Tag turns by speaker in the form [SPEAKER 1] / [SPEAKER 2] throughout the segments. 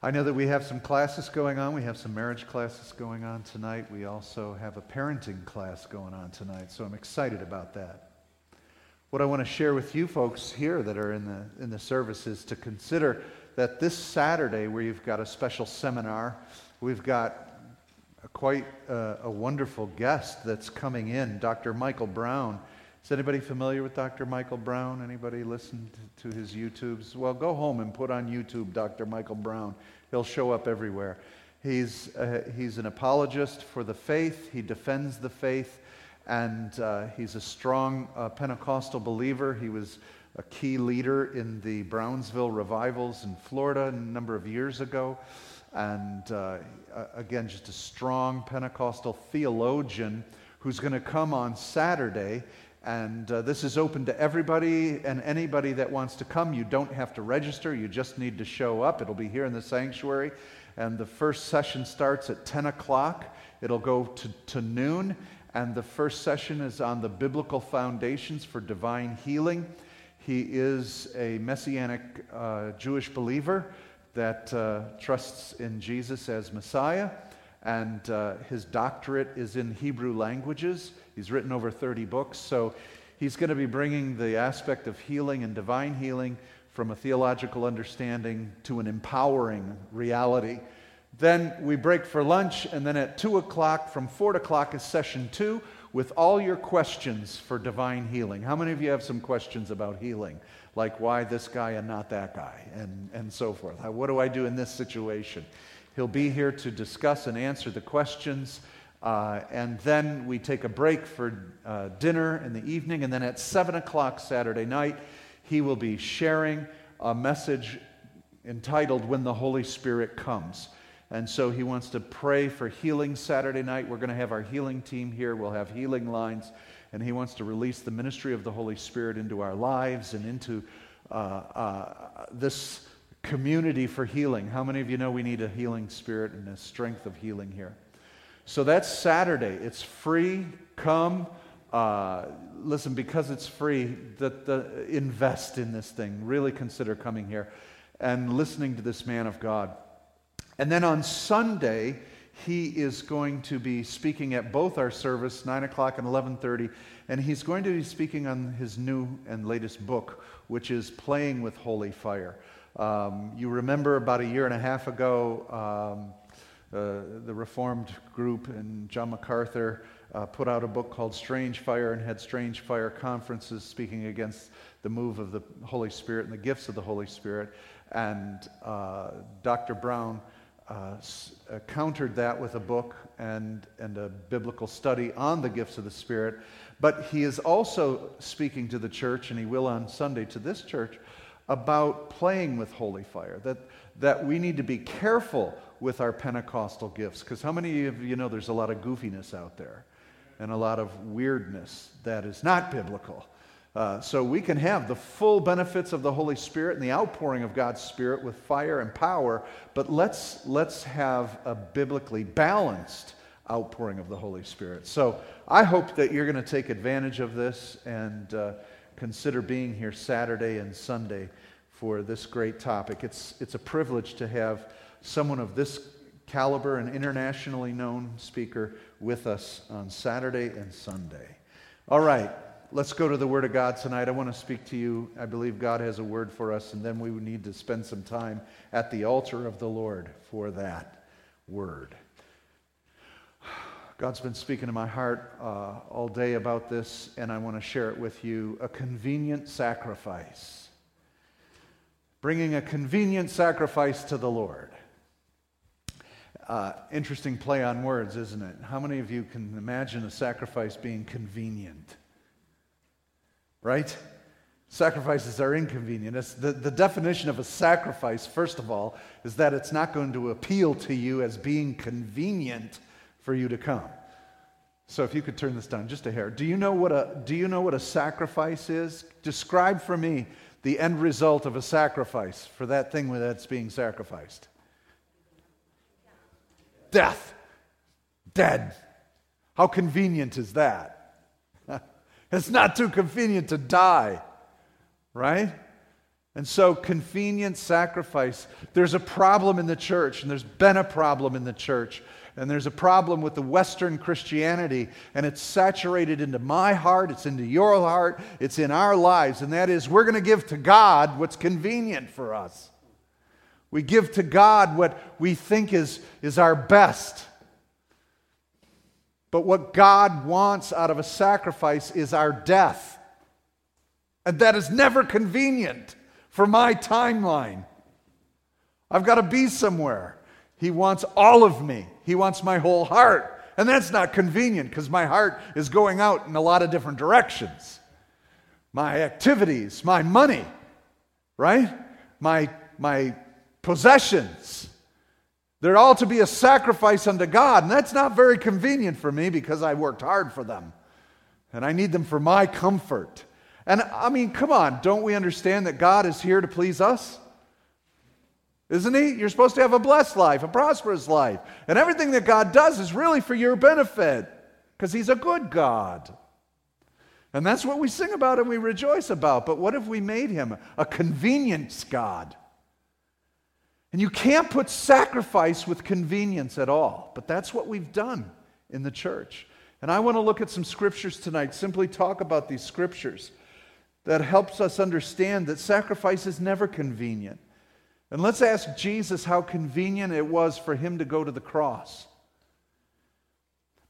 [SPEAKER 1] I know that we have some classes going on. We have some marriage classes going on tonight. We also have a parenting class going on tonight, so I'm excited about that. What I want to share with you folks here that are in the, in the service is to consider that this Saturday, where you've got a special seminar, we've got a quite uh, a wonderful guest that's coming in, Dr. Michael Brown. Is anybody familiar with Dr. Michael Brown? Anybody listen to his YouTubes? Well, go home and put on YouTube Dr. Michael Brown. He'll show up everywhere. He's, uh, he's an apologist for the faith, he defends the faith, and uh, he's a strong uh, Pentecostal believer. He was a key leader in the Brownsville revivals in Florida a number of years ago. And uh, again, just a strong Pentecostal theologian who's going to come on Saturday and uh, this is open to everybody and anybody that wants to come. You don't have to register, you just need to show up. It'll be here in the sanctuary. And the first session starts at 10 o'clock, it'll go to, to noon. And the first session is on the biblical foundations for divine healing. He is a messianic uh, Jewish believer that uh, trusts in Jesus as Messiah and uh, his doctorate is in Hebrew languages. He's written over 30 books, so he's going to be bringing the aspect of healing and divine healing from a theological understanding to an empowering reality. Then we break for lunch, and then at 2 o'clock, from 4 o'clock, is session 2 with all your questions for divine healing. How many of you have some questions about healing? Like why this guy and not that guy, and, and so forth. What do I do in this situation? He'll be here to discuss and answer the questions. Uh, and then we take a break for uh, dinner in the evening. And then at 7 o'clock Saturday night, he will be sharing a message entitled When the Holy Spirit Comes. And so he wants to pray for healing Saturday night. We're going to have our healing team here. We'll have healing lines. And he wants to release the ministry of the Holy Spirit into our lives and into uh, uh this community for healing. How many of you know we need a healing spirit and a strength of healing here? So that's Saturday. It's free. Come. Uh, listen, because it's free, that the, invest in this thing. Really consider coming here and listening to this man of God. And then on Sunday, he is going to be speaking at both our service, 9 o'clock and 11.30, and he's going to be speaking on his new and latest book, which is Playing with Holy Fire. Um, you remember about a year and a half ago, um, uh, the Reformed group and John MacArthur uh, put out a book called Strange Fire and had Strange Fire conferences speaking against the move of the Holy Spirit and the gifts of the Holy Spirit. And uh, Dr. Brown uh, s- uh, countered that with a book and, and a biblical study on the gifts of the Spirit. But he is also speaking to the church, and he will on Sunday to this church, about playing with holy fire, that, that we need to be careful with our Pentecostal gifts. Because how many of you know there's a lot of goofiness out there and a lot of weirdness that is not biblical? Uh, so we can have the full benefits of the Holy Spirit and the outpouring of God's Spirit with fire and power, but let's, let's have a biblically balanced outpouring of the Holy Spirit. So I hope that you're going to take advantage of this and. Uh, consider being here Saturday and Sunday for this great topic. It's, it's a privilege to have someone of this caliber, an internationally known speaker, with us on Saturday and Sunday. All right, let's go to the Word of God tonight. I want to speak to you. I believe God has a word for us, and then we need to spend some time at the altar of the Lord for that word. God's been speaking to my heart uh, all day about this, and I want to share it with you. A convenient sacrifice. Bringing a convenient sacrifice to the Lord. Uh, interesting play on words, isn't it? How many of you can imagine a sacrifice being convenient? Right? Sacrifices are inconvenient. The, the definition of a sacrifice, first of all, is that it's not going to appeal to you as being convenient for you to come. So if you could turn this down just a hair. Do you know what a, do you know what a sacrifice is? Describe for me the end result of a sacrifice for that thing that's being sacrificed. Death. Dead. How convenient is that? it's not too convenient to die, right? And so, convenient sacrifice, there's a problem in the church, and there's been a problem in the church. And there's a problem with the Western Christianity, and it's saturated into my heart, it's into your heart, it's in our lives, and that is we're going to give to God what's convenient for us. We give to God what we think is, is our best. But what God wants out of a sacrifice is our death. And that is never convenient for my timeline. I've got to be somewhere. He wants all of me, He wants my whole heart. And that's not convenient because my heart is going out in a lot of different directions. My activities, my money, right? My, my possessions. They're all to be a sacrifice unto God. And that's not very convenient for me because I worked hard for them. And I need them for my comfort. And I mean, come on, don't we understand that God is here to please us? Isn't He? You're supposed to have a blessed life, a prosperous life. And everything that God does is really for your benefit because He's a good God. And that's what we sing about and we rejoice about. But what if we made Him a convenience God? And you can't put sacrifice with convenience at all. But that's what we've done in the church. And I want to look at some scriptures tonight, simply talk about these scriptures that helps us understand that sacrifice is never convenient. And let's ask Jesus how convenient it was for him to go to the cross.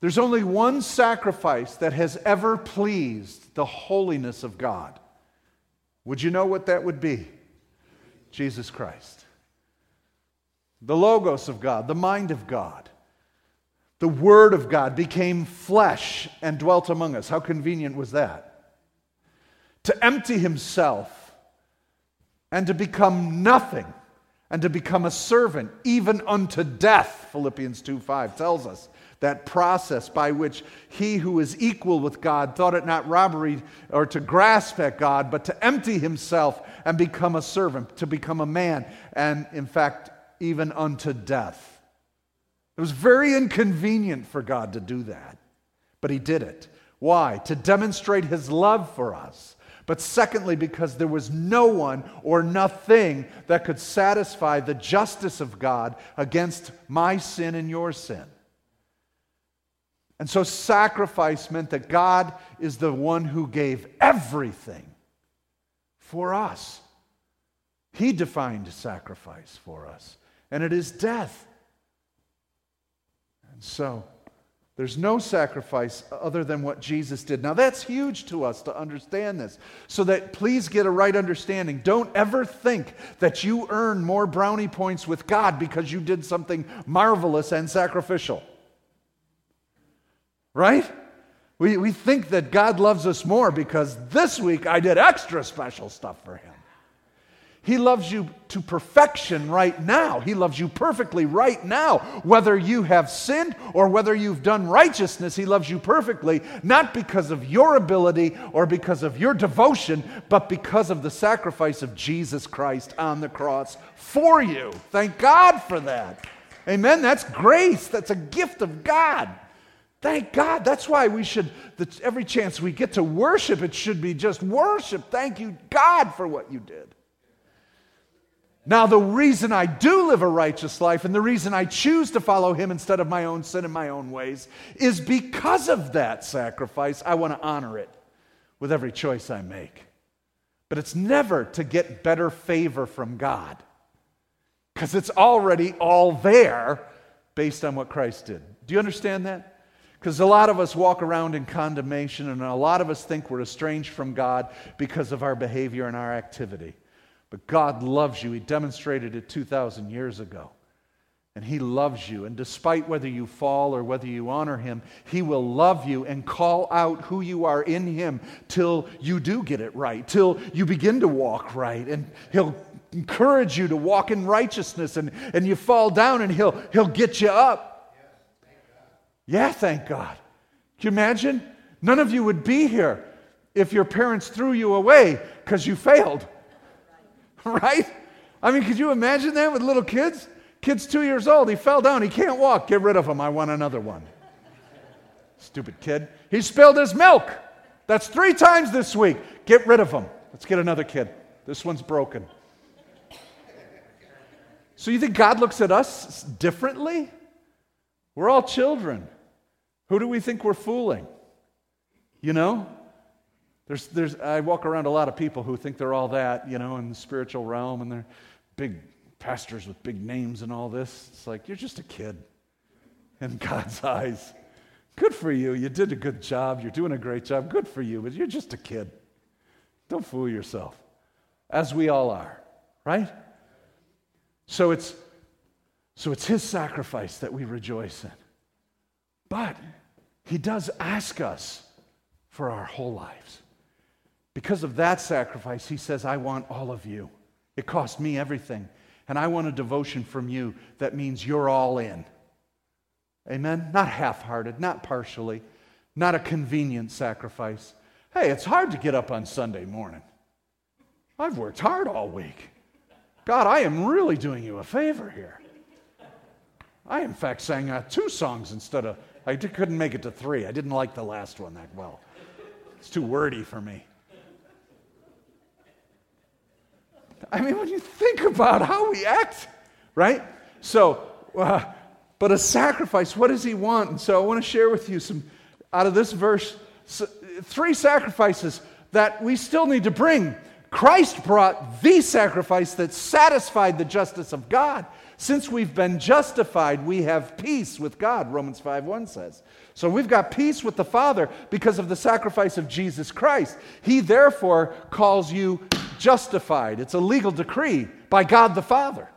[SPEAKER 1] There's only one sacrifice that has ever pleased the holiness of God. Would you know what that would be? Jesus Christ. The Logos of God, the mind of God. The Word of God became flesh and dwelt among us. How convenient was that? To empty himself and to become nothing and to become a servant even unto death philippians 2 5 tells us. That process by which he who is equal with god thought it not robbery or to grasp at god but to empty himself and become a servant to become a man and in fact even unto death. It was very inconvenient for god to do that but he did it. Why? To demonstrate his love for us but secondly, because there was no one or nothing that could satisfy the justice of God against my sin and your sin. And so sacrifice meant that God is the one who gave everything for us. He defined sacrifice for us, and it is death. And so, there's no sacrifice other than what Jesus did. Now, that's huge to us to understand this. So that please get a right understanding. Don't ever think that you earn more brownie points with God because you did something marvelous and sacrificial. Right? We, we think that God loves us more because this week I did extra special stuff for Him. He loves you to perfection right now. He loves you perfectly right now. Whether you have sinned or whether you've done righteousness, He loves you perfectly, not because of your ability or because of your devotion, but because of the sacrifice of Jesus Christ on the cross for you. Thank God for that. Amen. That's grace, that's a gift of God. Thank God. That's why we should, every chance we get to worship, it should be just worship. Thank you, God, for what you did. Now, the reason I do live a righteous life and the reason I choose to follow Him instead of my own sin and my own ways is because of that sacrifice. I want to honor it with every choice I make. But it's never to get better favor from God because it's already all there based on what Christ did. Do you understand that? Because a lot of us walk around in condemnation and a lot of us think we're estranged from God because of our behavior and our activity. But God loves you. He demonstrated it 2,000 years ago. And He loves you. And despite whether you fall or whether you honor Him, He will love you and call out who you are in Him till you do get it right, till you begin to walk right. And He'll encourage you to walk in righteousness. And, and you fall down and He'll, he'll get you up. Yeah, thank God. Can you imagine? None of you would be here if your parents threw you away because you failed. right? I mean, could you imagine that with little kids? Kid's two years old. He fell down. He can't walk. Get rid of him. I want another one. Stupid kid. He spilled his milk. That's three times this week. Get rid of him. Let's get another kid. This one's broken. So you think God looks at us differently? We're all children. Who do we think we're fooling? You know? There's, there's, I walk around a lot of people who think they're all that, you know, in the spiritual realm, and they're big pastors with big names and all this. It's like, you're just a kid in God's eyes. Good for you. You did a good job. You're doing a great job. Good for you, but you're just a kid. Don't fool yourself, as we all are, right? So it's, so it's His sacrifice that we rejoice in. But He does ask us for our whole lives. Because of that sacrifice, He says, I want all of you. It cost me everything. And I want a devotion from you that means you're all in. Amen? Not half hearted, not partially, not a convenient sacrifice. Hey, it's hard to get up on Sunday morning. I've worked hard all week. God, I am really doing you a favor here. I, in fact, sang uh, two songs instead of, I couldn't make it to three. I didn't like the last one that well. It's too wordy for me. I mean, when you think about how we act, right? So, uh, but a sacrifice, what does he want? And so I want to share with you some, out of this verse, three sacrifices that we still need to bring. Christ brought the sacrifice that satisfied the justice of God. Since we've been justified, we have peace with God, Romans 5 1 says. So we've got peace with the Father because of the sacrifice of Jesus Christ. He therefore calls you justified. It's a legal decree by God the Father.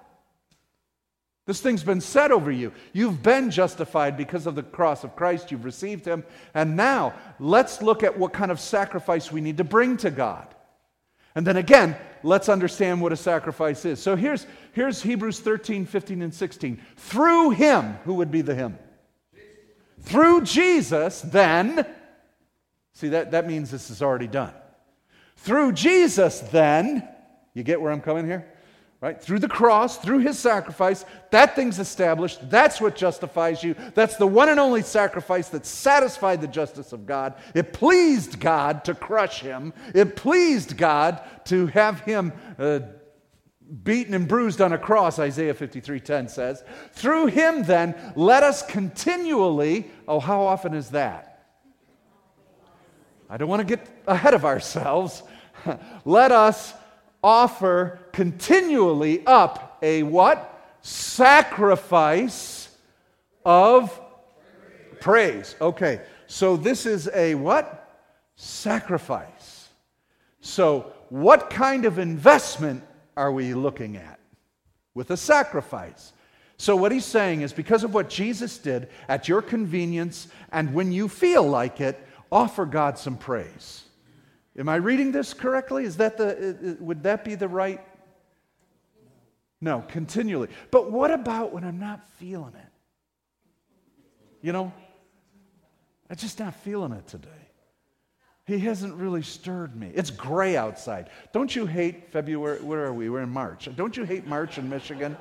[SPEAKER 1] This thing's been said over you. You've been justified because of the cross of Christ. You've received Him. And now, let's look at what kind of sacrifice we need to bring to God. And then again, let's understand what a sacrifice is. So here's, here's Hebrews 13, 15, and 16. Through Him, who would be the Him? Through Jesus, then, see, that, that means this is already done. Through Jesus, then, you get where I'm coming here? Right? Through the cross, through his sacrifice, that thing's established. That's what justifies you. That's the one and only sacrifice that satisfied the justice of God. It pleased God to crush him, it pleased God to have him. Uh, beaten and bruised on a cross isaiah 53:10 says through him then let us continually oh how often is that i don't want to get ahead of ourselves let us offer continually up a what? Sacrifice of praise. Okay, so this is a what? Sacrifice. So, what kind of investment are we looking at? With a sacrifice. So, what he's saying is because of what Jesus did at your convenience and when you feel like it, offer God some praise. Am I reading this correctly? Is that the, would that be the right? No, continually. But what about when I'm not feeling it? You know, I'm just not feeling it today. He hasn't really stirred me. It's gray outside. Don't you hate February? Where are we? We're in March. Don't you hate March in Michigan?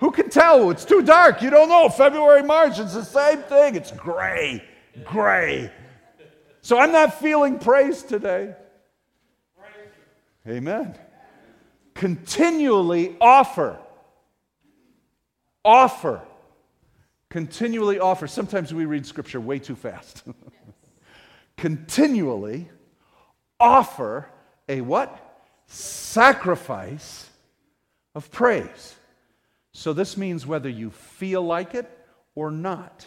[SPEAKER 1] Who can tell? It's too dark. You don't know. February, March, it's the same thing. It's gray, gray. So I'm not feeling praise today. Amen. Continually offer. Offer. Continually offer. Sometimes we read scripture way too fast. Continually offer a what? Sacrifice of praise. So this means whether you feel like it or not,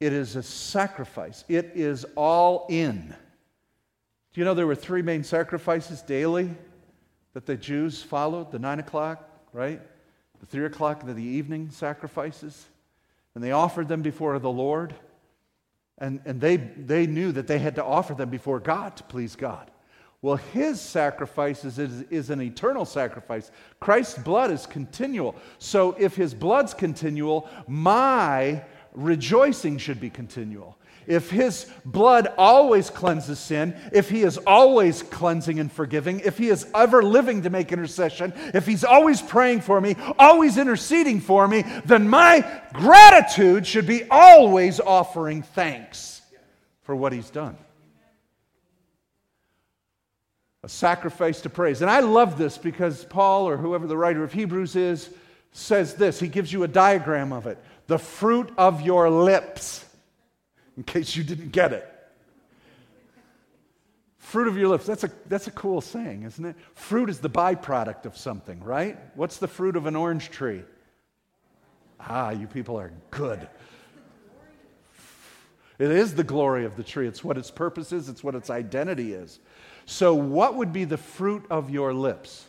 [SPEAKER 1] it is a sacrifice. It is all in. Do you know there were three main sacrifices daily that the Jews followed? The nine o'clock, right? The three o'clock and the evening sacrifices. And they offered them before the Lord. And, and they, they knew that they had to offer them before God to please God. Well, his sacrifice is, is, is, an eternal sacrifice. Christ's blood is continual. So if his blood's continual, my rejoicing should be continual if his blood always cleanses sin, if he is always cleansing and forgiving, if he is ever living to make intercession, if he's always praying for me, always interceding for me, then my gratitude should be always offering thanks for what he's done. A sacrifice to praise. And I love this because Paul, or whoever the writer of Hebrews is, says this. He gives you a diagram of it the fruit of your lips, in case you didn't get it. Fruit of your lips. That's a, that's a cool saying, isn't it? Fruit is the byproduct of something, right? What's the fruit of an orange tree? Ah, you people are good. It is the glory of the tree. It's what its purpose is, it's what its identity is. So, what would be the fruit of your lips?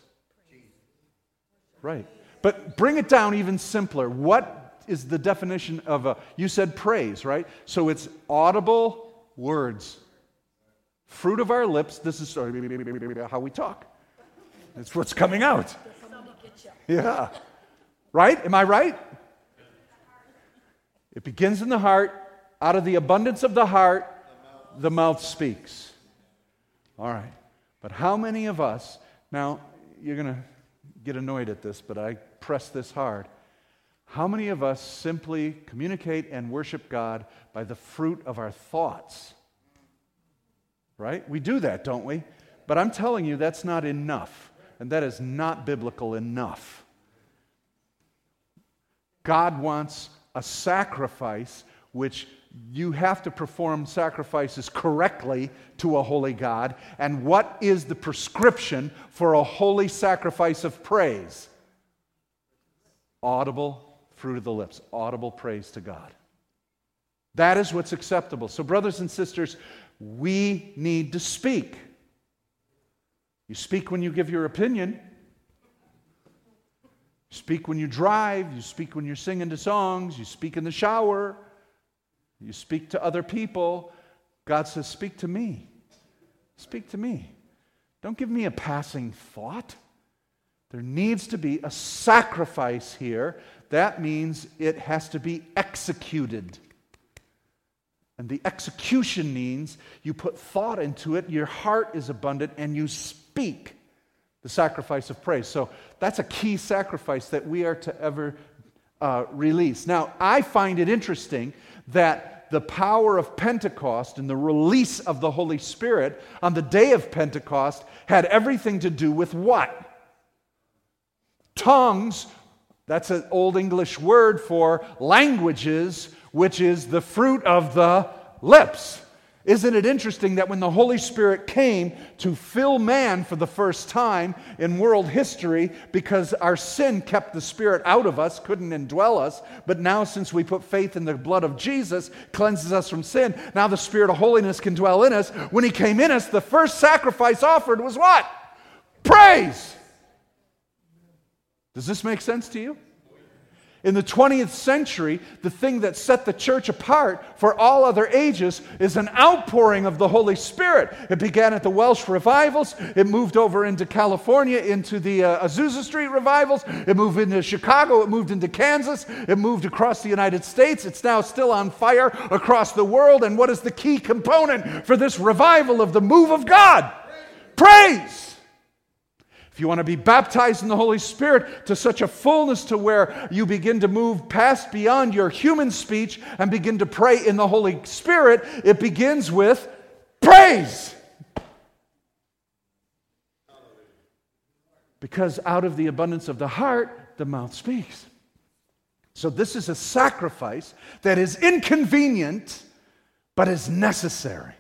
[SPEAKER 1] Right. But bring it down even simpler. What is the definition of a, you said praise, right? So it's audible words. Fruit of our lips, this is how we talk. It's what's coming out. Yeah. Right? Am I right? It begins in the heart. Out of the abundance of the heart, the mouth speaks. All right. But how many of us, now you're going to get annoyed at this, but I press this hard. How many of us simply communicate and worship God by the fruit of our thoughts? Right? We do that, don't we? But I'm telling you, that's not enough. And that is not biblical enough. God wants a sacrifice which you have to perform sacrifices correctly to a holy God. And what is the prescription for a holy sacrifice of praise? Audible fruit of the lips, audible praise to God. That is what's acceptable. So, brothers and sisters, we need to speak. You speak when you give your opinion. You speak when you drive. You speak when you're singing the songs. You speak in the shower. You speak to other people. God says, Speak to me. Speak to me. Don't give me a passing thought. There needs to be a sacrifice here. That means it has to be executed. And the execution means you put thought into it, your heart is abundant, and you speak the sacrifice of praise. So that's a key sacrifice that we are to ever uh, release. Now, I find it interesting that the power of Pentecost and the release of the Holy Spirit on the day of Pentecost had everything to do with what? Tongues, that's an Old English word for languages, which is the fruit of the lips. Isn't it interesting that when the Holy Spirit came to fill man for the first time in world history, because our sin kept the Spirit out of us, couldn't indwell us, but now since we put faith in the blood of Jesus, cleanses us from sin, now the Spirit of holiness can dwell in us. When He came in us, the first sacrifice offered was what? Praise. Does this make sense to you? In the 20th century, the thing that set the church apart for all other ages is an outpouring of the Holy Spirit. It began at the Welsh revivals, it moved over into California, into the uh, Azusa Street revivals, it moved into Chicago, it moved into Kansas, it moved across the United States. It's now still on fire across the world. And what is the key component for this revival of the move of God? Praise you want to be baptized in the Holy Spirit to such a fullness to where you begin to move past beyond your human speech and begin to pray in the Holy Spirit, it begins with praise. Because out of the abundance of the heart, the mouth speaks. So, this is a sacrifice that is inconvenient, but is necessary.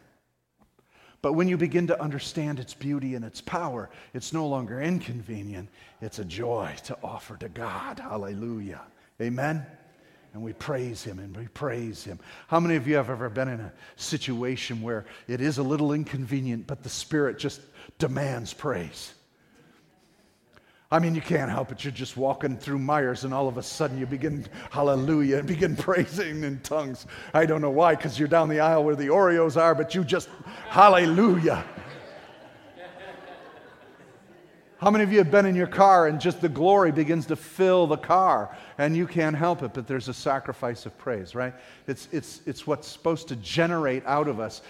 [SPEAKER 1] But when you begin to understand its beauty and its power, it's no longer inconvenient. It's a joy to offer to God. Hallelujah. Amen. And we praise Him and we praise Him. How many of you have ever been in a situation where it is a little inconvenient, but the Spirit just demands praise? I mean, you can't help it. You're just walking through Meijer's, and all of a sudden you begin hallelujah and begin praising in tongues. I don't know why, because you're down the aisle where the Oreos are, but you just hallelujah. How many of you have been in your car and just the glory begins to fill the car and you can't help it, but there's a sacrifice of praise, right? It's, it's, it's what's supposed to generate out of us.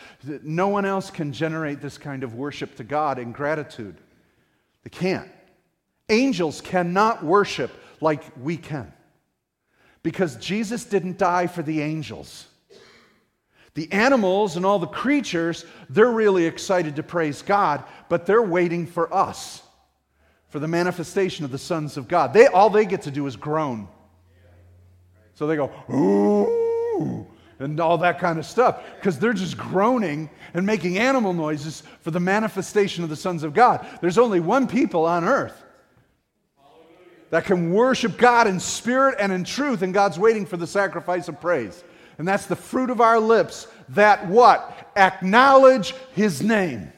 [SPEAKER 1] No one else can generate this kind of worship to God in gratitude. They can't. Angels cannot worship like we can because Jesus didn't die for the angels. The animals and all the creatures, they're really excited to praise God, but they're waiting for us, for the manifestation of the sons of God. They, all they get to do is groan. So they go, ooh, and all that kind of stuff, because they're just groaning and making animal noises for the manifestation of the sons of God. There's only one people on earth that can worship God in spirit and in truth, and God's waiting for the sacrifice of praise. And that's the fruit of our lips that what? Acknowledge his name.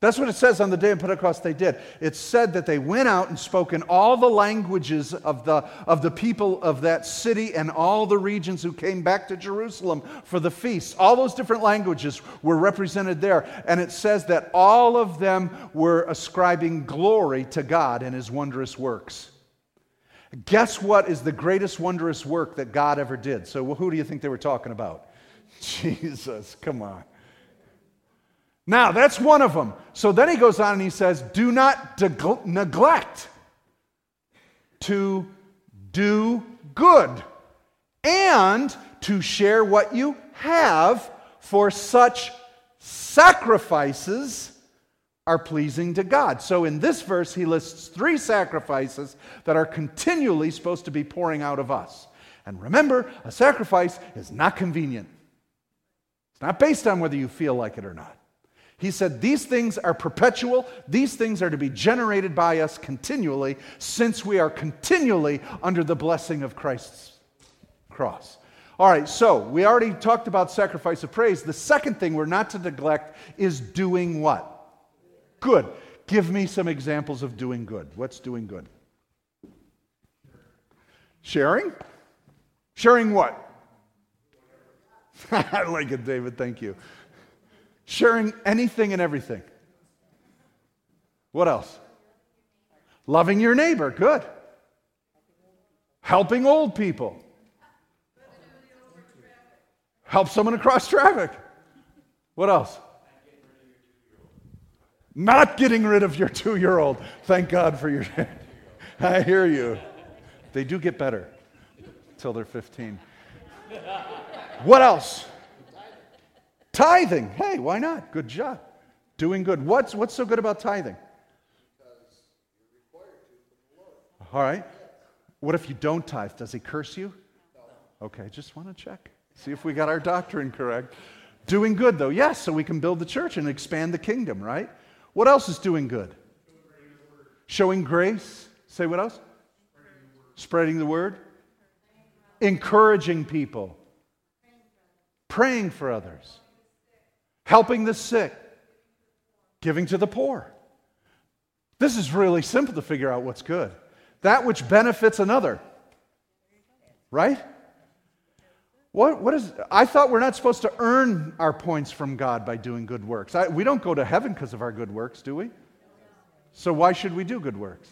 [SPEAKER 1] That's what it says on the day of Pentecost they did. It said that they went out and spoke in all the languages of the, of the people of that city and all the regions who came back to Jerusalem for the feast. All those different languages were represented there. And it says that all of them were ascribing glory to God and his wondrous works. Guess what is the greatest wondrous work that God ever did? So, who do you think they were talking about? Jesus, come on. Now, that's one of them. So then he goes on and he says, Do not de- neglect to do good and to share what you have, for such sacrifices are pleasing to God. So in this verse, he lists three sacrifices that are continually supposed to be pouring out of us. And remember, a sacrifice is not convenient, it's not based on whether you feel like it or not. He said, These things are perpetual. These things are to be generated by us continually, since we are continually under the blessing of Christ's cross. All right, so we already talked about sacrifice of praise. The second thing we're not to neglect is doing what? Good. Give me some examples of doing good. What's doing good? Sharing? Sharing what? I like it, David. Thank you sharing anything and everything. What else? Loving your neighbor. Good. Helping old people. Help someone across traffic. What else? Not getting rid of your two year old. Thank God for your. I hear you. They do get better until they're 15. What else? Tithing. Hey, why not? Good job. Doing good. What's, what's so good about tithing? All right. What if you don't tithe? Does he curse you? Okay, just want to check. See if we got our doctrine correct. Doing good, though. Yes, so we can build the church and expand the kingdom, right? What else is doing good? Showing grace. Say what else? Spreading the word. Encouraging people. Praying for others helping the sick, giving to the poor. This is really simple to figure out what's good. That which benefits another. Right? What, what is, I thought we're not supposed to earn our points from God by doing good works. I, we don't go to heaven because of our good works, do we? So why should we do good works?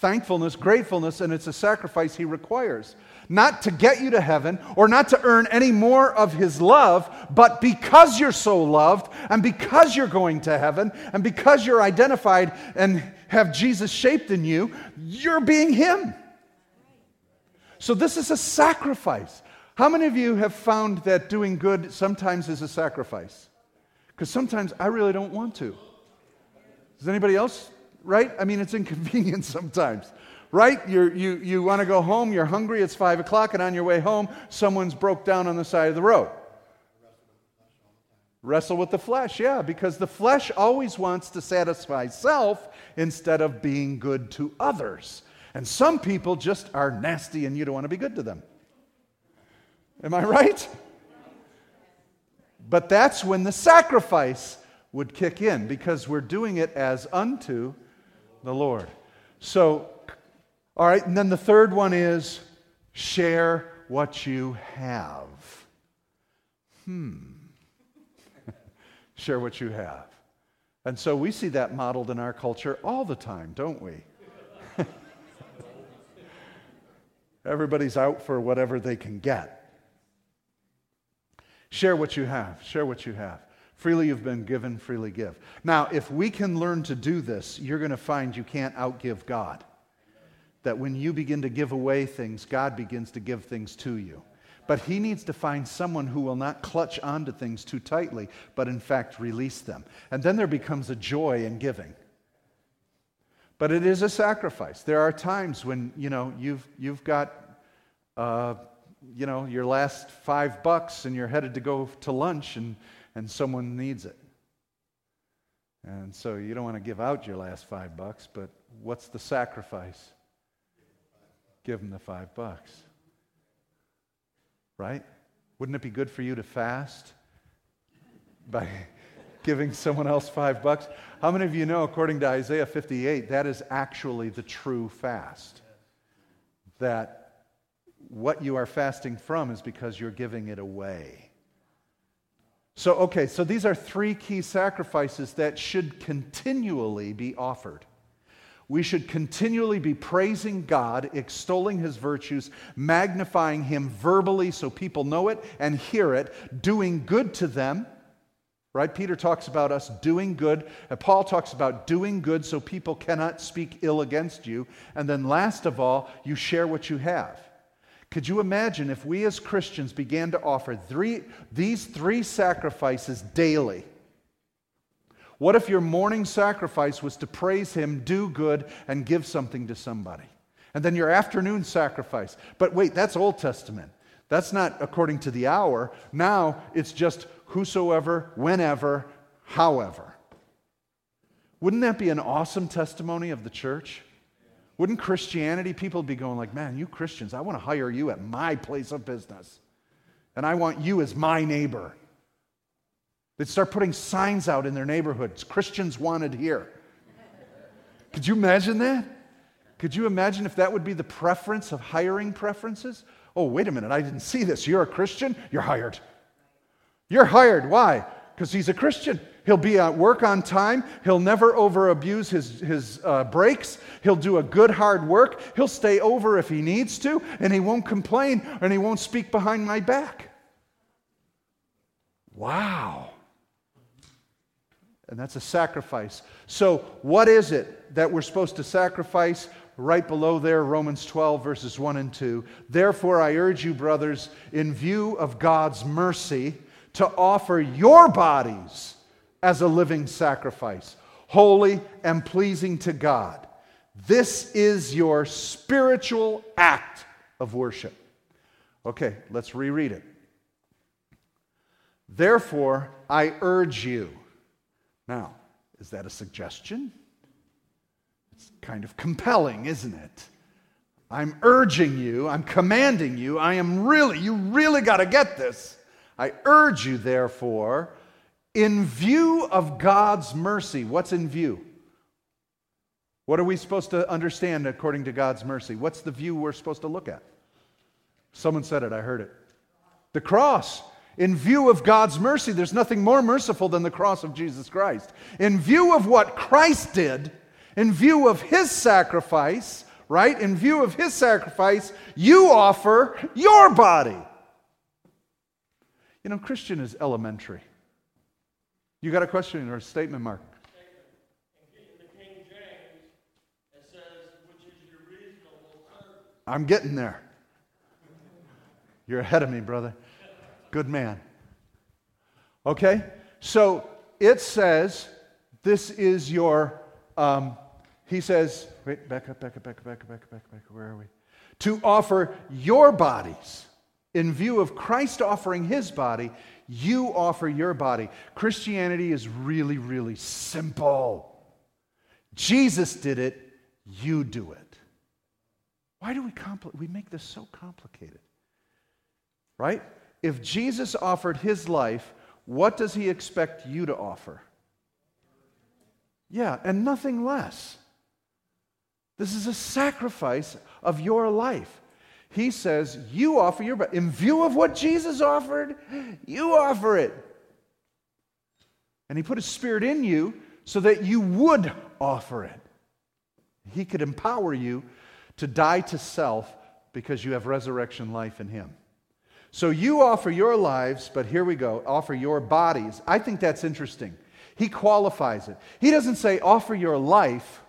[SPEAKER 1] Thankfulness, gratefulness, and it's a sacrifice He requires not to get you to heaven or not to earn any more of His love, but because you're so loved and because you're going to heaven and because you're identified and have Jesus shaped in you, you're being Him. So this is a sacrifice. How many of you have found that doing good sometimes is a sacrifice? Because sometimes I really don't want to. Does anybody else? Right? I mean, it's inconvenient sometimes right? You're, you you want to go home, you're hungry, it's 5 o'clock, and on your way home, someone's broke down on the side of the road. Wrestle with the flesh, yeah, because the flesh always wants to satisfy self instead of being good to others. And some people just are nasty and you don't want to be good to them. Am I right? But that's when the sacrifice would kick in because we're doing it as unto the Lord. So all right, and then the third one is share what you have. Hmm. share what you have. And so we see that modeled in our culture all the time, don't we? Everybody's out for whatever they can get. Share what you have. Share what you have. Freely you've been given, freely give. Now, if we can learn to do this, you're going to find you can't outgive God that when you begin to give away things, God begins to give things to you. But he needs to find someone who will not clutch onto things too tightly, but in fact release them. And then there becomes a joy in giving. But it is a sacrifice. There are times when, you know, you've, you've got, uh, you know, your last five bucks and you're headed to go to lunch and, and someone needs it. And so you don't want to give out your last five bucks, but what's the sacrifice? Give them the five bucks. Right? Wouldn't it be good for you to fast by giving someone else five bucks? How many of you know, according to Isaiah 58, that is actually the true fast? That what you are fasting from is because you're giving it away. So, okay, so these are three key sacrifices that should continually be offered. We should continually be praising God, extolling His virtues, magnifying Him verbally so people know it and hear it, doing good to them. Right? Peter talks about us doing good. And Paul talks about doing good so people cannot speak ill against you. And then, last of all, you share what you have. Could you imagine if we as Christians began to offer three, these three sacrifices daily? What if your morning sacrifice was to praise Him, do good, and give something to somebody? And then your afternoon sacrifice. But wait, that's Old Testament. That's not according to the hour. Now it's just whosoever, whenever, however. Wouldn't that be an awesome testimony of the church? Wouldn't Christianity, people be going like, man, you Christians, I want to hire you at my place of business. And I want you as my neighbor. They'd start putting signs out in their neighborhoods Christians wanted here. Could you imagine that? Could you imagine if that would be the preference of hiring preferences? Oh, wait a minute, I didn't see this. You're a Christian? You're hired. You're hired. Why? Because he's a Christian. He'll be at work on time. He'll never over abuse his, his uh, breaks. He'll do a good hard work. He'll stay over if he needs to, and he won't complain and he won't speak behind my back. Wow. And that's a sacrifice. So, what is it that we're supposed to sacrifice? Right below there, Romans 12, verses 1 and 2. Therefore, I urge you, brothers, in view of God's mercy, to offer your bodies as a living sacrifice, holy and pleasing to God. This is your spiritual act of worship. Okay, let's reread it. Therefore, I urge you. Now, is that a suggestion? It's kind of compelling, isn't it? I'm urging you, I'm commanding you, I am really, you really got to get this. I urge you, therefore, in view of God's mercy, what's in view? What are we supposed to understand according to God's mercy? What's the view we're supposed to look at? Someone said it, I heard it. The cross. In view of God's mercy, there's nothing more merciful than the cross of Jesus Christ. In view of what Christ did, in view of his sacrifice, right? In view of his sacrifice, you offer your body. You know, Christian is elementary. You got a question or a statement, Mark? I'm getting there. You're ahead of me, brother. Good man. Okay? So it says, this is your, um, he says, wait, back up, back up, back up, back up, back up, back up, back up. Where are we? To offer your bodies in view of Christ offering his body, you offer your body. Christianity is really, really simple. Jesus did it, you do it. Why do we compl- we make this so complicated? Right? If Jesus offered his life, what does he expect you to offer? Yeah, and nothing less. This is a sacrifice of your life. He says, You offer your. In view of what Jesus offered, you offer it. And He put His Spirit in you so that you would offer it. He could empower you to die to self because you have resurrection life in Him. So you offer your lives, but here we go, offer your bodies. I think that's interesting. He qualifies it. He doesn't say offer your life.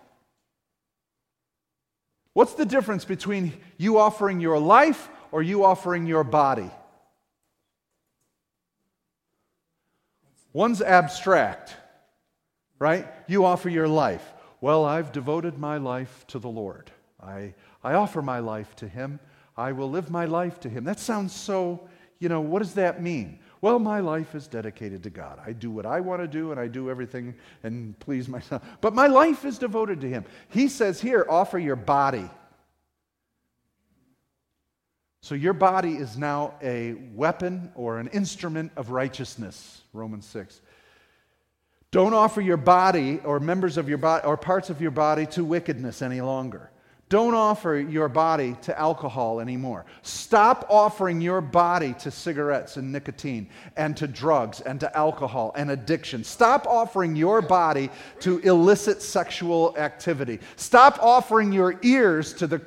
[SPEAKER 1] What's the difference between you offering your life or you offering your body? One's abstract, right? You offer your life. Well, I've devoted my life to the Lord. I, I offer my life to Him. I will live my life to Him. That sounds so, you know, what does that mean? Well, my life is dedicated to God. I do what I want to do and I do everything and please myself. But my life is devoted to Him. He says here, offer your body. So your body is now a weapon or an instrument of righteousness, Romans 6. Don't offer your body or members of your body or parts of your body to wickedness any longer. Don't offer your body to alcohol anymore. Stop offering your body to cigarettes and nicotine and to drugs and to alcohol and addiction. Stop offering your body to illicit sexual activity. Stop offering your ears to the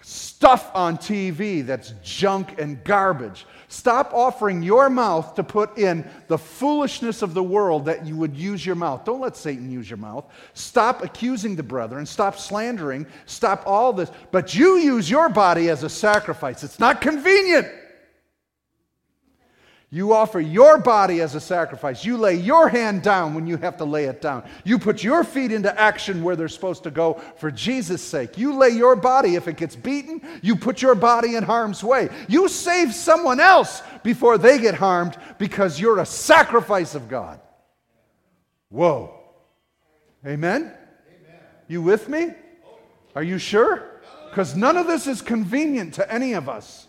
[SPEAKER 1] stuff on TV that's junk and garbage. Stop offering your mouth to put in the foolishness of the world that you would use your mouth. Don't let Satan use your mouth. Stop accusing the brethren. Stop slandering. Stop all this. But you use your body as a sacrifice. It's not convenient. You offer your body as a sacrifice. You lay your hand down when you have to lay it down. You put your feet into action where they're supposed to go for Jesus' sake. You lay your body, if it gets beaten, you put your body in harm's way. You save someone else before they get harmed because you're a sacrifice of God. Whoa. Amen? Amen. You with me? Are you sure? Because none of this is convenient to any of us.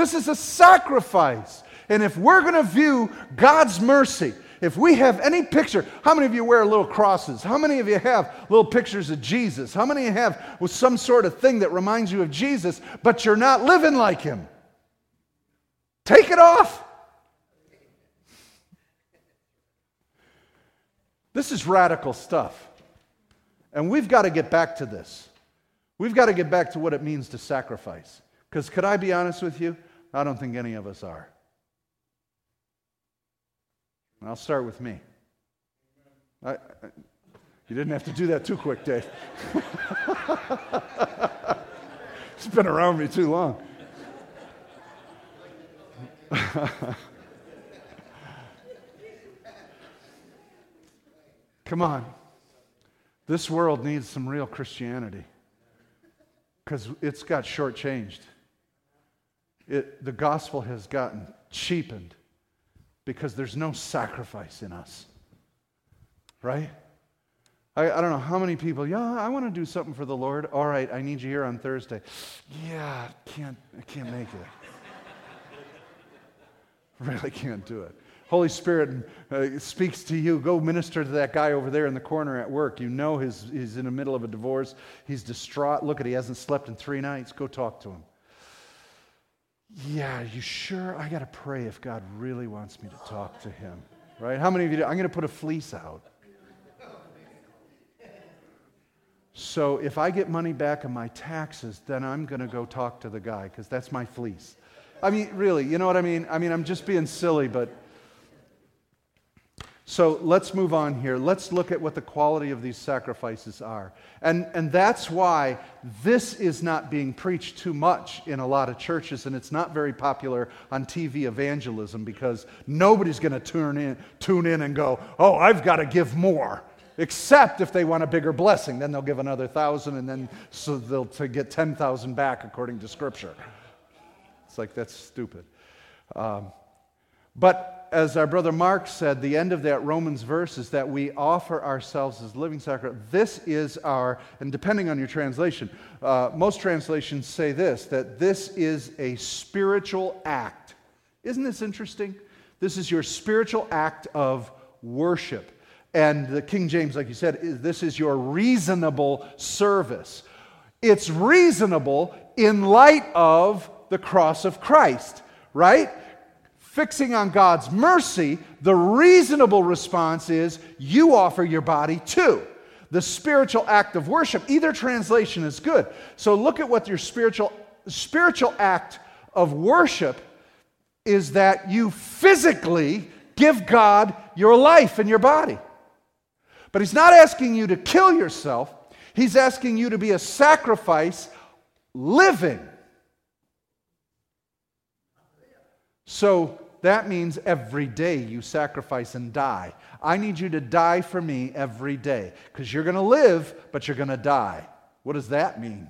[SPEAKER 1] This is a sacrifice. And if we're going to view God's mercy, if we have any picture, how many of you wear little crosses? How many of you have little pictures of Jesus? How many have with some sort of thing that reminds you of Jesus, but you're not living like him? Take it off. This is radical stuff. And we've got to get back to this. We've got to get back to what it means to sacrifice. Because could I be honest with you? I don't think any of us are. I'll start with me. I, I, you didn't have to do that too quick, Dave. it's been around me too long. Come on. This world needs some real Christianity because it's got shortchanged it, the gospel has gotten cheapened because there's no sacrifice in us. Right? I, I don't know how many people, yeah, I want to do something for the Lord. All right, I need you here on Thursday. Yeah, can't, I can't make it. really can't do it. Holy Spirit uh, speaks to you. Go minister to that guy over there in the corner at work. You know his, he's in the middle of a divorce. He's distraught. Look at, he hasn't slept in three nights. Go talk to him. Yeah, you sure? I got to pray if God really wants me to talk to him. Right? How many of you do? I'm going to put a fleece out. So if I get money back on my taxes, then I'm going to go talk to the guy because that's my fleece. I mean, really, you know what I mean? I mean, I'm just being silly, but so let's move on here. Let's look at what the quality of these sacrifices are. And, and that's why this is not being preached too much in a lot of churches, and it's not very popular on TV evangelism because nobody's going to tune in, tune in and go, oh, I've got to give more. Except if they want a bigger blessing, then they'll give another thousand, and then so they'll to get 10,000 back according to Scripture. It's like, that's stupid. Um, but as our brother Mark said, the end of that Romans verse is that we offer ourselves as living sacrifice. This is our, and depending on your translation, uh, most translations say this that this is a spiritual act. Isn't this interesting? This is your spiritual act of worship. And the King James, like you said, is, this is your reasonable service. It's reasonable in light of the cross of Christ, right? Fixing on God's mercy, the reasonable response is you offer your body too. The spiritual act of worship. Either translation is good. So look at what your spiritual spiritual act of worship is that you physically give God your life and your body. But he's not asking you to kill yourself. He's asking you to be a sacrifice living So that means every day you sacrifice and die. I need you to die for me every day because you're going to live, but you're going to die. What does that mean?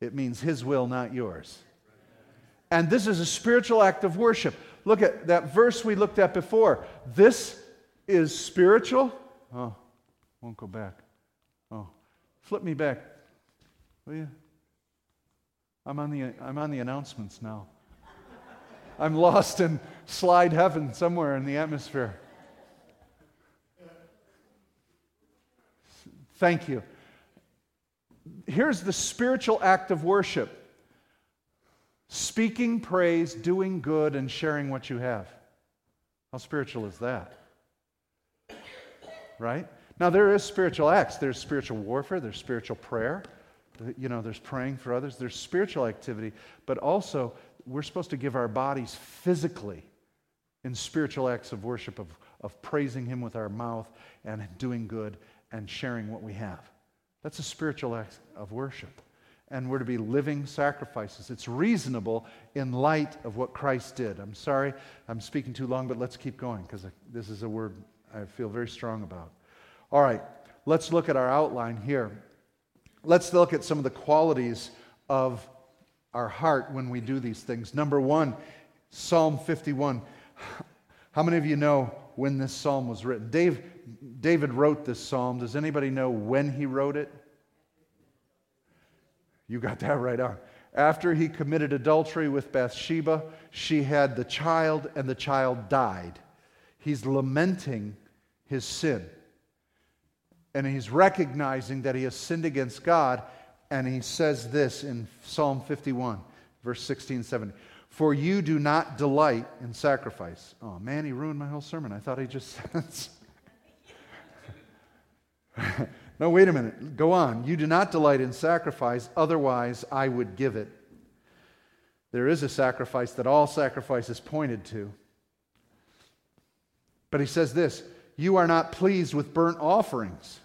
[SPEAKER 1] It means His will, not yours. And this is a spiritual act of worship. Look at that verse we looked at before. This is spiritual. Oh, won't go back. Oh, flip me back, will you? I'm on the, I'm on the announcements now. I'm lost in slide heaven somewhere in the atmosphere. Thank you. Here's the spiritual act of worship speaking praise, doing good, and sharing what you have. How spiritual is that? Right? Now, there is spiritual acts. There's spiritual warfare, there's spiritual prayer. You know, there's praying for others, there's spiritual activity, but also we're supposed to give our bodies physically in spiritual acts of worship, of, of praising Him with our mouth and doing good and sharing what we have. That's a spiritual act of worship. And we're to be living sacrifices. It's reasonable in light of what Christ did. I'm sorry I'm speaking too long, but let's keep going because this is a word I feel very strong about. All right, let's look at our outline here. Let's look at some of the qualities of our heart when we do these things. Number one, Psalm 51. How many of you know when this psalm was written? Dave, David wrote this psalm. Does anybody know when he wrote it? You got that right on. After he committed adultery with Bathsheba, she had the child, and the child died. He's lamenting his sin. And he's recognizing that he has sinned against God, and he says this in Psalm 51, verse 16 17. For you do not delight in sacrifice. Oh man, he ruined my whole sermon. I thought he just said. no, wait a minute. Go on. You do not delight in sacrifice, otherwise I would give it. There is a sacrifice that all sacrifices pointed to. But he says this You are not pleased with burnt offerings.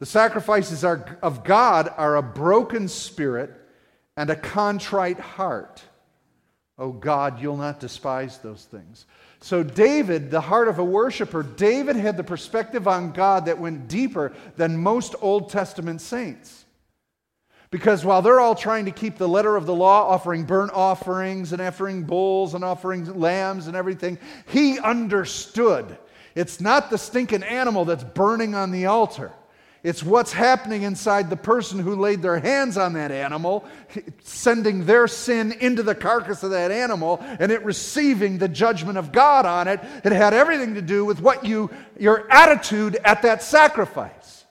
[SPEAKER 1] The sacrifices are, of God are a broken spirit and a contrite heart. Oh God, you'll not despise those things. So, David, the heart of a worshiper, David had the perspective on God that went deeper than most Old Testament saints. Because while they're all trying to keep the letter of the law, offering burnt offerings and offering bulls and offering lambs and everything, he understood. It's not the stinking animal that's burning on the altar. It's what's happening inside the person who laid their hands on that animal, sending their sin into the carcass of that animal, and it receiving the judgment of God on it. It had everything to do with what you, your attitude at that sacrifice.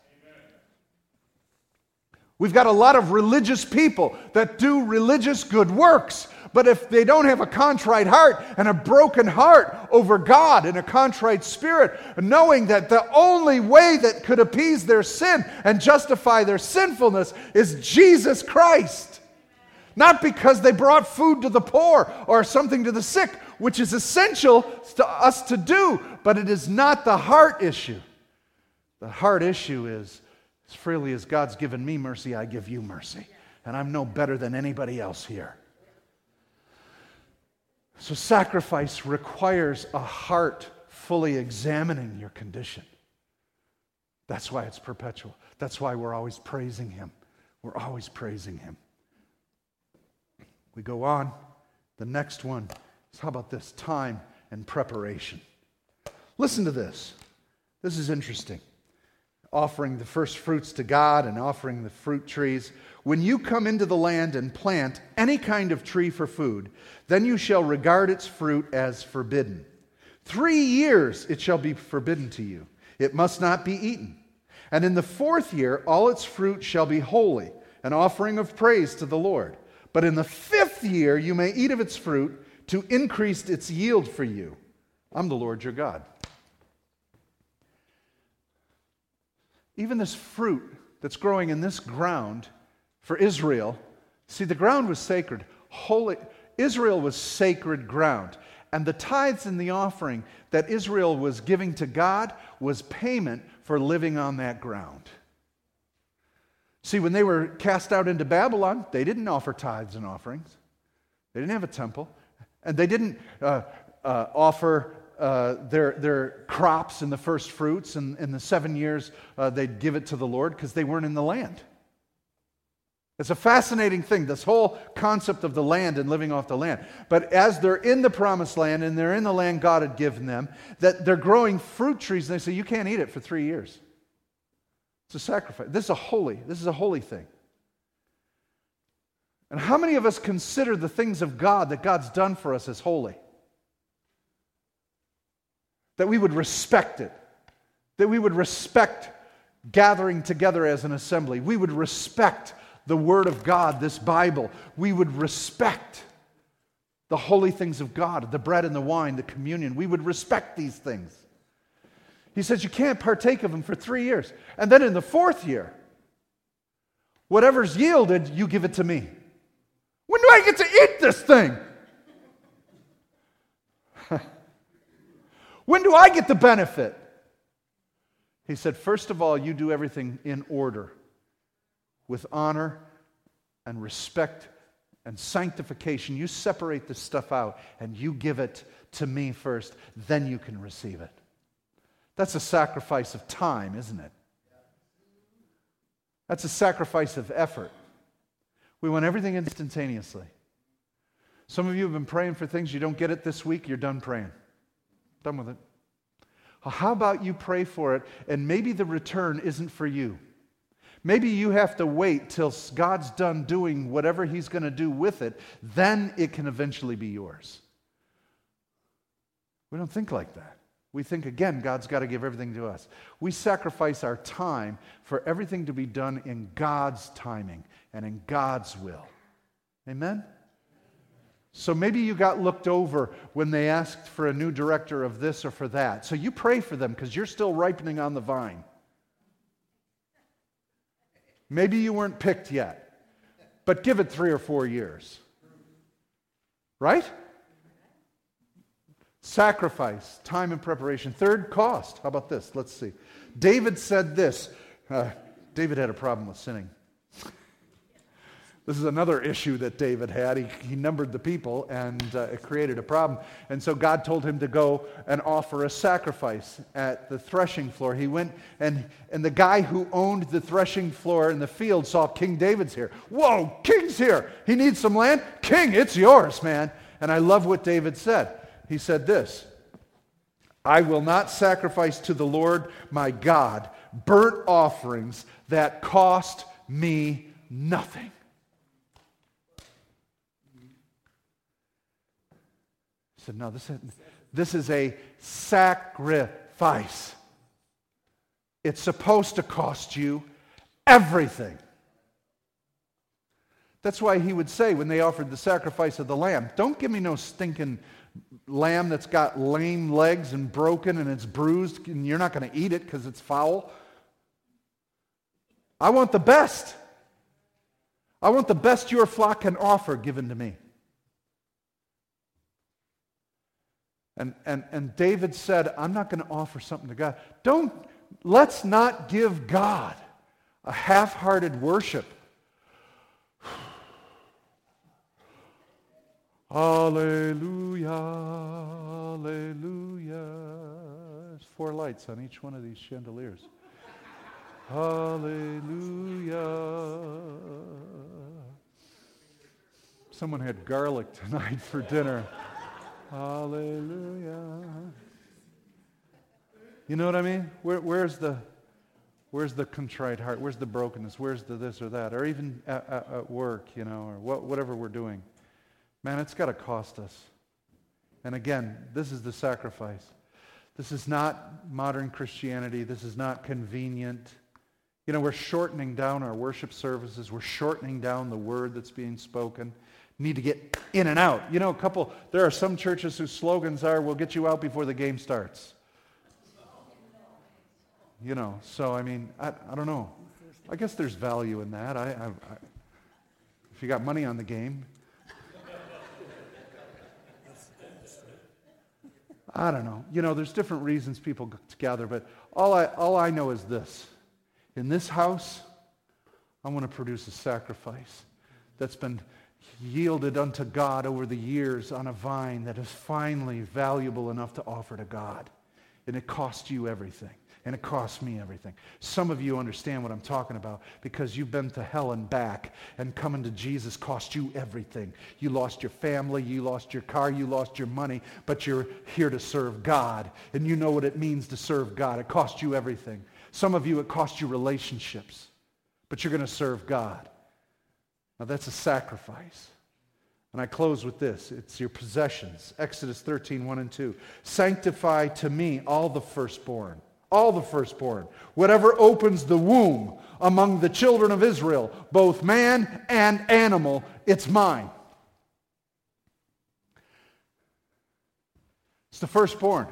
[SPEAKER 1] We've got a lot of religious people that do religious good works, but if they don't have a contrite heart and a broken heart over God and a contrite spirit, knowing that the only way that could appease their sin and justify their sinfulness is Jesus Christ. Not because they brought food to the poor or something to the sick, which is essential to us to do, but it is not the heart issue. The heart issue is as freely as God's given me mercy, I give you mercy. And I'm no better than anybody else here. So, sacrifice requires a heart fully examining your condition. That's why it's perpetual. That's why we're always praising Him. We're always praising Him. We go on. The next one is how about this? Time and preparation. Listen to this. This is interesting. Offering the first fruits to God and offering the fruit trees. When you come into the land and plant any kind of tree for food, then you shall regard its fruit as forbidden. Three years it shall be forbidden to you. It must not be eaten. And in the fourth year, all its fruit shall be holy, an offering of praise to the Lord. But in the fifth year, you may eat of its fruit to increase its yield for you. I'm the Lord your God. Even this fruit that's growing in this ground for Israel. See, the ground was sacred. Holy, Israel was sacred ground. And the tithes and the offering that Israel was giving to God was payment for living on that ground. See, when they were cast out into Babylon, they didn't offer tithes and offerings. They didn't have a temple. And they didn't uh, uh, offer uh, their, their crops and the first fruits, and in the seven years uh, they'd give it to the Lord because they weren't in the land. It's a fascinating thing, this whole concept of the land and living off the land. But as they're in the promised land and they're in the land God had given them, that they're growing fruit trees and they say, You can't eat it for three years. It's a sacrifice. This is a holy, this is a holy thing. And how many of us consider the things of God that God's done for us as holy? That we would respect it. That we would respect gathering together as an assembly. We would respect the Word of God, this Bible, we would respect the holy things of God, the bread and the wine, the communion. We would respect these things. He says you can't partake of them for three years. And then in the fourth year, whatever's yielded, you give it to me. When do I get to eat this thing? When do I get the benefit? He said, First of all, you do everything in order with honor and respect and sanctification. You separate this stuff out and you give it to me first, then you can receive it. That's a sacrifice of time, isn't it? That's a sacrifice of effort. We want everything instantaneously. Some of you have been praying for things, you don't get it this week, you're done praying. Done with it. How about you pray for it and maybe the return isn't for you? Maybe you have to wait till God's done doing whatever He's going to do with it, then it can eventually be yours. We don't think like that. We think, again, God's got to give everything to us. We sacrifice our time for everything to be done in God's timing and in God's will. Amen? So maybe you got looked over when they asked for a new director of this or for that. So you pray for them because you're still ripening on the vine. Maybe you weren't picked yet, but give it three or four years. Right? Sacrifice, time and preparation. Third, cost. How about this? Let's see. David said this. Uh, David had a problem with sinning. This is another issue that David had. He, he numbered the people and uh, it created a problem. And so God told him to go and offer a sacrifice at the threshing floor. He went and, and the guy who owned the threshing floor in the field saw King David's here. Whoa, King's here. He needs some land. King, it's yours, man. And I love what David said. He said this I will not sacrifice to the Lord my God burnt offerings that cost me nothing. Said, No, this is, this is a sacrifice. It's supposed to cost you everything. That's why he would say when they offered the sacrifice of the lamb, don't give me no stinking lamb that's got lame legs and broken and it's bruised and you're not going to eat it because it's foul. I want the best. I want the best your flock can offer given to me. And, and, and David said, I'm not going to offer something to God. Don't, let's not give God a half-hearted worship. Hallelujah, hallelujah. There's four lights on each one of these chandeliers. hallelujah. Someone had garlic tonight for dinner. Hallelujah. You know what I mean? Where, where's the where's the contrite heart? Where's the brokenness? Where's the this or that? Or even at, at, at work, you know, or what, whatever we're doing. Man, it's got to cost us. And again, this is the sacrifice. This is not modern Christianity. This is not convenient. You know, we're shortening down our worship services. We're shortening down the word that's being spoken need to get in and out. You know, a couple, there are some churches whose slogans are, we'll get you out before the game starts. You know, so I mean, I, I don't know. I guess there's value in that. I, I, I, if you got money on the game. I don't know. You know, there's different reasons people gather, but all I, all I know is this. In this house, I want to produce a sacrifice that's been yielded unto God over the years on a vine that is finally valuable enough to offer to God. And it cost you everything. And it cost me everything. Some of you understand what I'm talking about because you've been to hell and back, and coming to Jesus cost you everything. You lost your family, you lost your car, you lost your money, but you're here to serve God. And you know what it means to serve God. It cost you everything. Some of you, it cost you relationships, but you're going to serve God. Now, that's a sacrifice. And I close with this it's your possessions. Exodus 13, 1 and 2. Sanctify to me all the firstborn, all the firstborn, whatever opens the womb among the children of Israel, both man and animal, it's mine. It's the firstborn.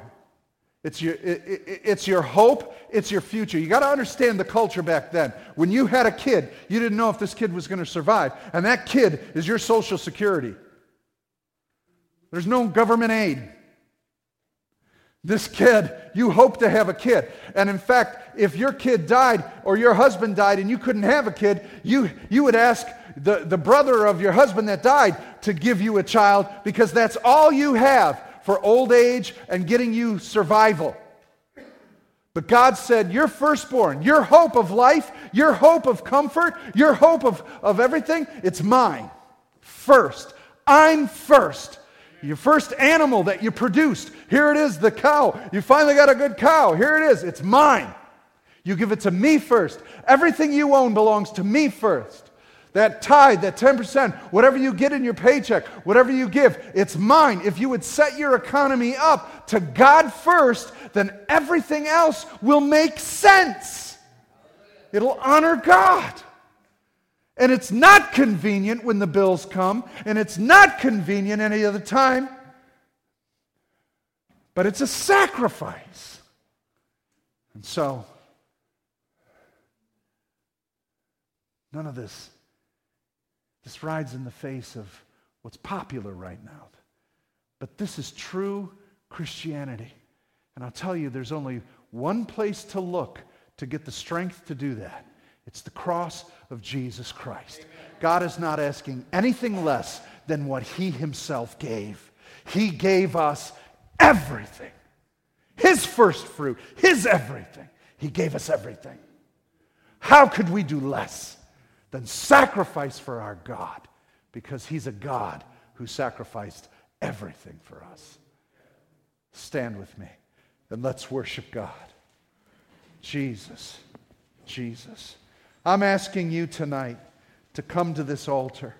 [SPEAKER 1] It's your, it, it, it's your hope. It's your future. You got to understand the culture back then. When you had a kid, you didn't know if this kid was going to survive. And that kid is your social security. There's no government aid. This kid, you hope to have a kid. And in fact, if your kid died or your husband died and you couldn't have a kid, you, you would ask the, the brother of your husband that died to give you a child because that's all you have for old age and getting you survival. But God said, Your firstborn, your hope of life, your hope of comfort, your hope of, of everything, it's mine. First. I'm first. Your first animal that you produced, here it is, the cow. You finally got a good cow. Here it is. It's mine. You give it to me first. Everything you own belongs to me first. That tithe, that 10%, whatever you get in your paycheck, whatever you give, it's mine. If you would set your economy up to God first, then everything else will make sense. It'll honor God. And it's not convenient when the bills come, and it's not convenient any other time, but it's a sacrifice. And so, none of this this rides in the face of what's popular right now. But this is true Christianity. And I'll tell you, there's only one place to look to get the strength to do that. It's the cross of Jesus Christ. Amen. God is not asking anything less than what he himself gave. He gave us everything. His first fruit, his everything. He gave us everything. How could we do less? Than sacrifice for our God because He's a God who sacrificed everything for us. Stand with me and let's worship God. Jesus, Jesus. I'm asking you tonight to come to this altar.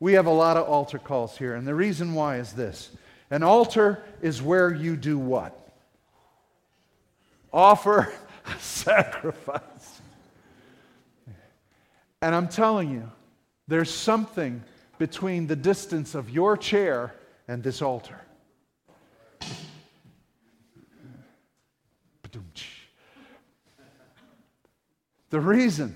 [SPEAKER 1] We have a lot of altar calls here, and the reason why is this an altar is where you do what? Offer a sacrifice. And I'm telling you, there's something between the distance of your chair and this altar. The reason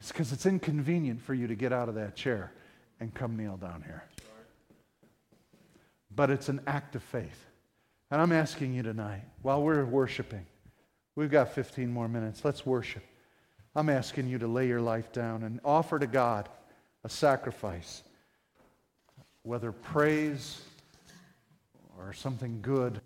[SPEAKER 1] is because it's inconvenient for you to get out of that chair and come kneel down here. But it's an act of faith. And I'm asking you tonight, while we're worshiping, we've got 15 more minutes, let's worship. I'm asking you to lay your life down and offer to God a sacrifice, whether praise or something good.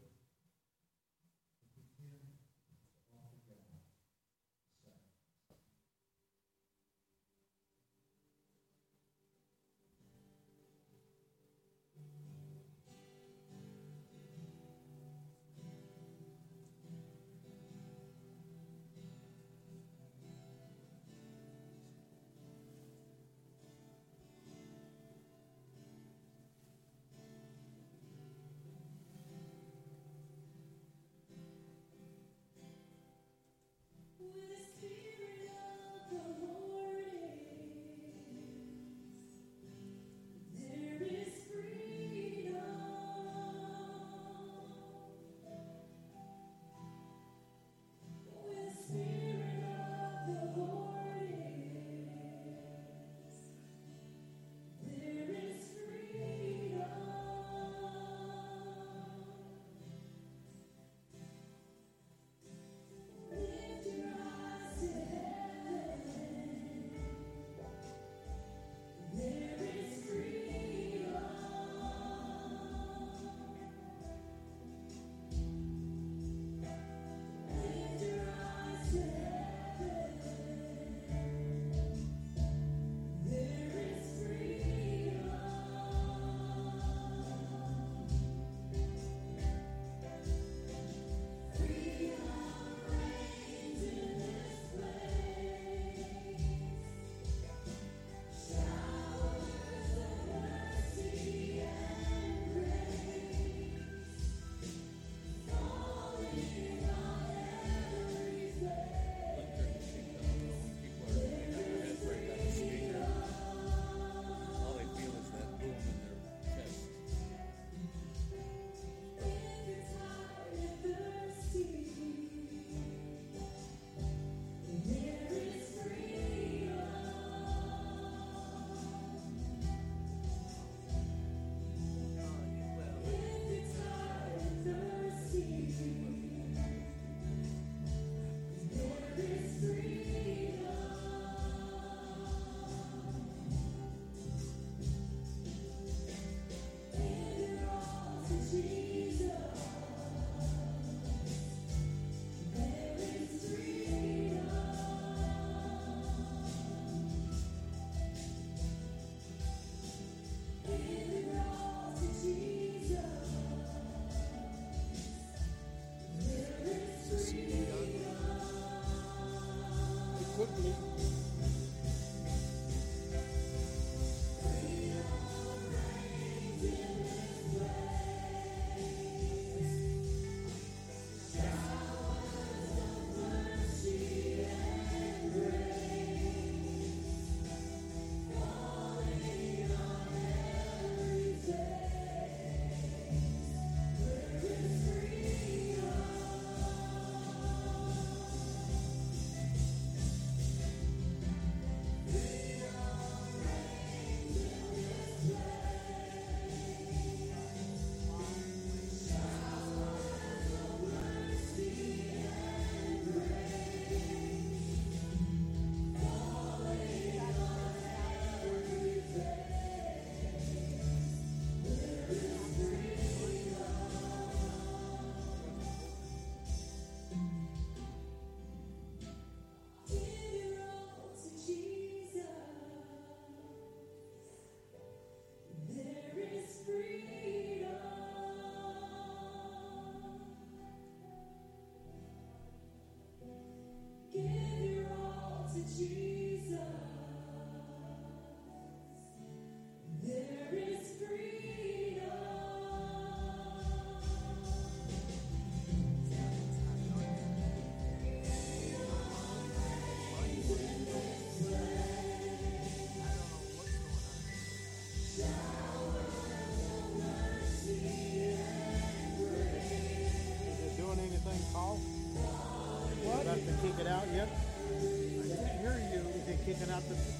[SPEAKER 2] Kick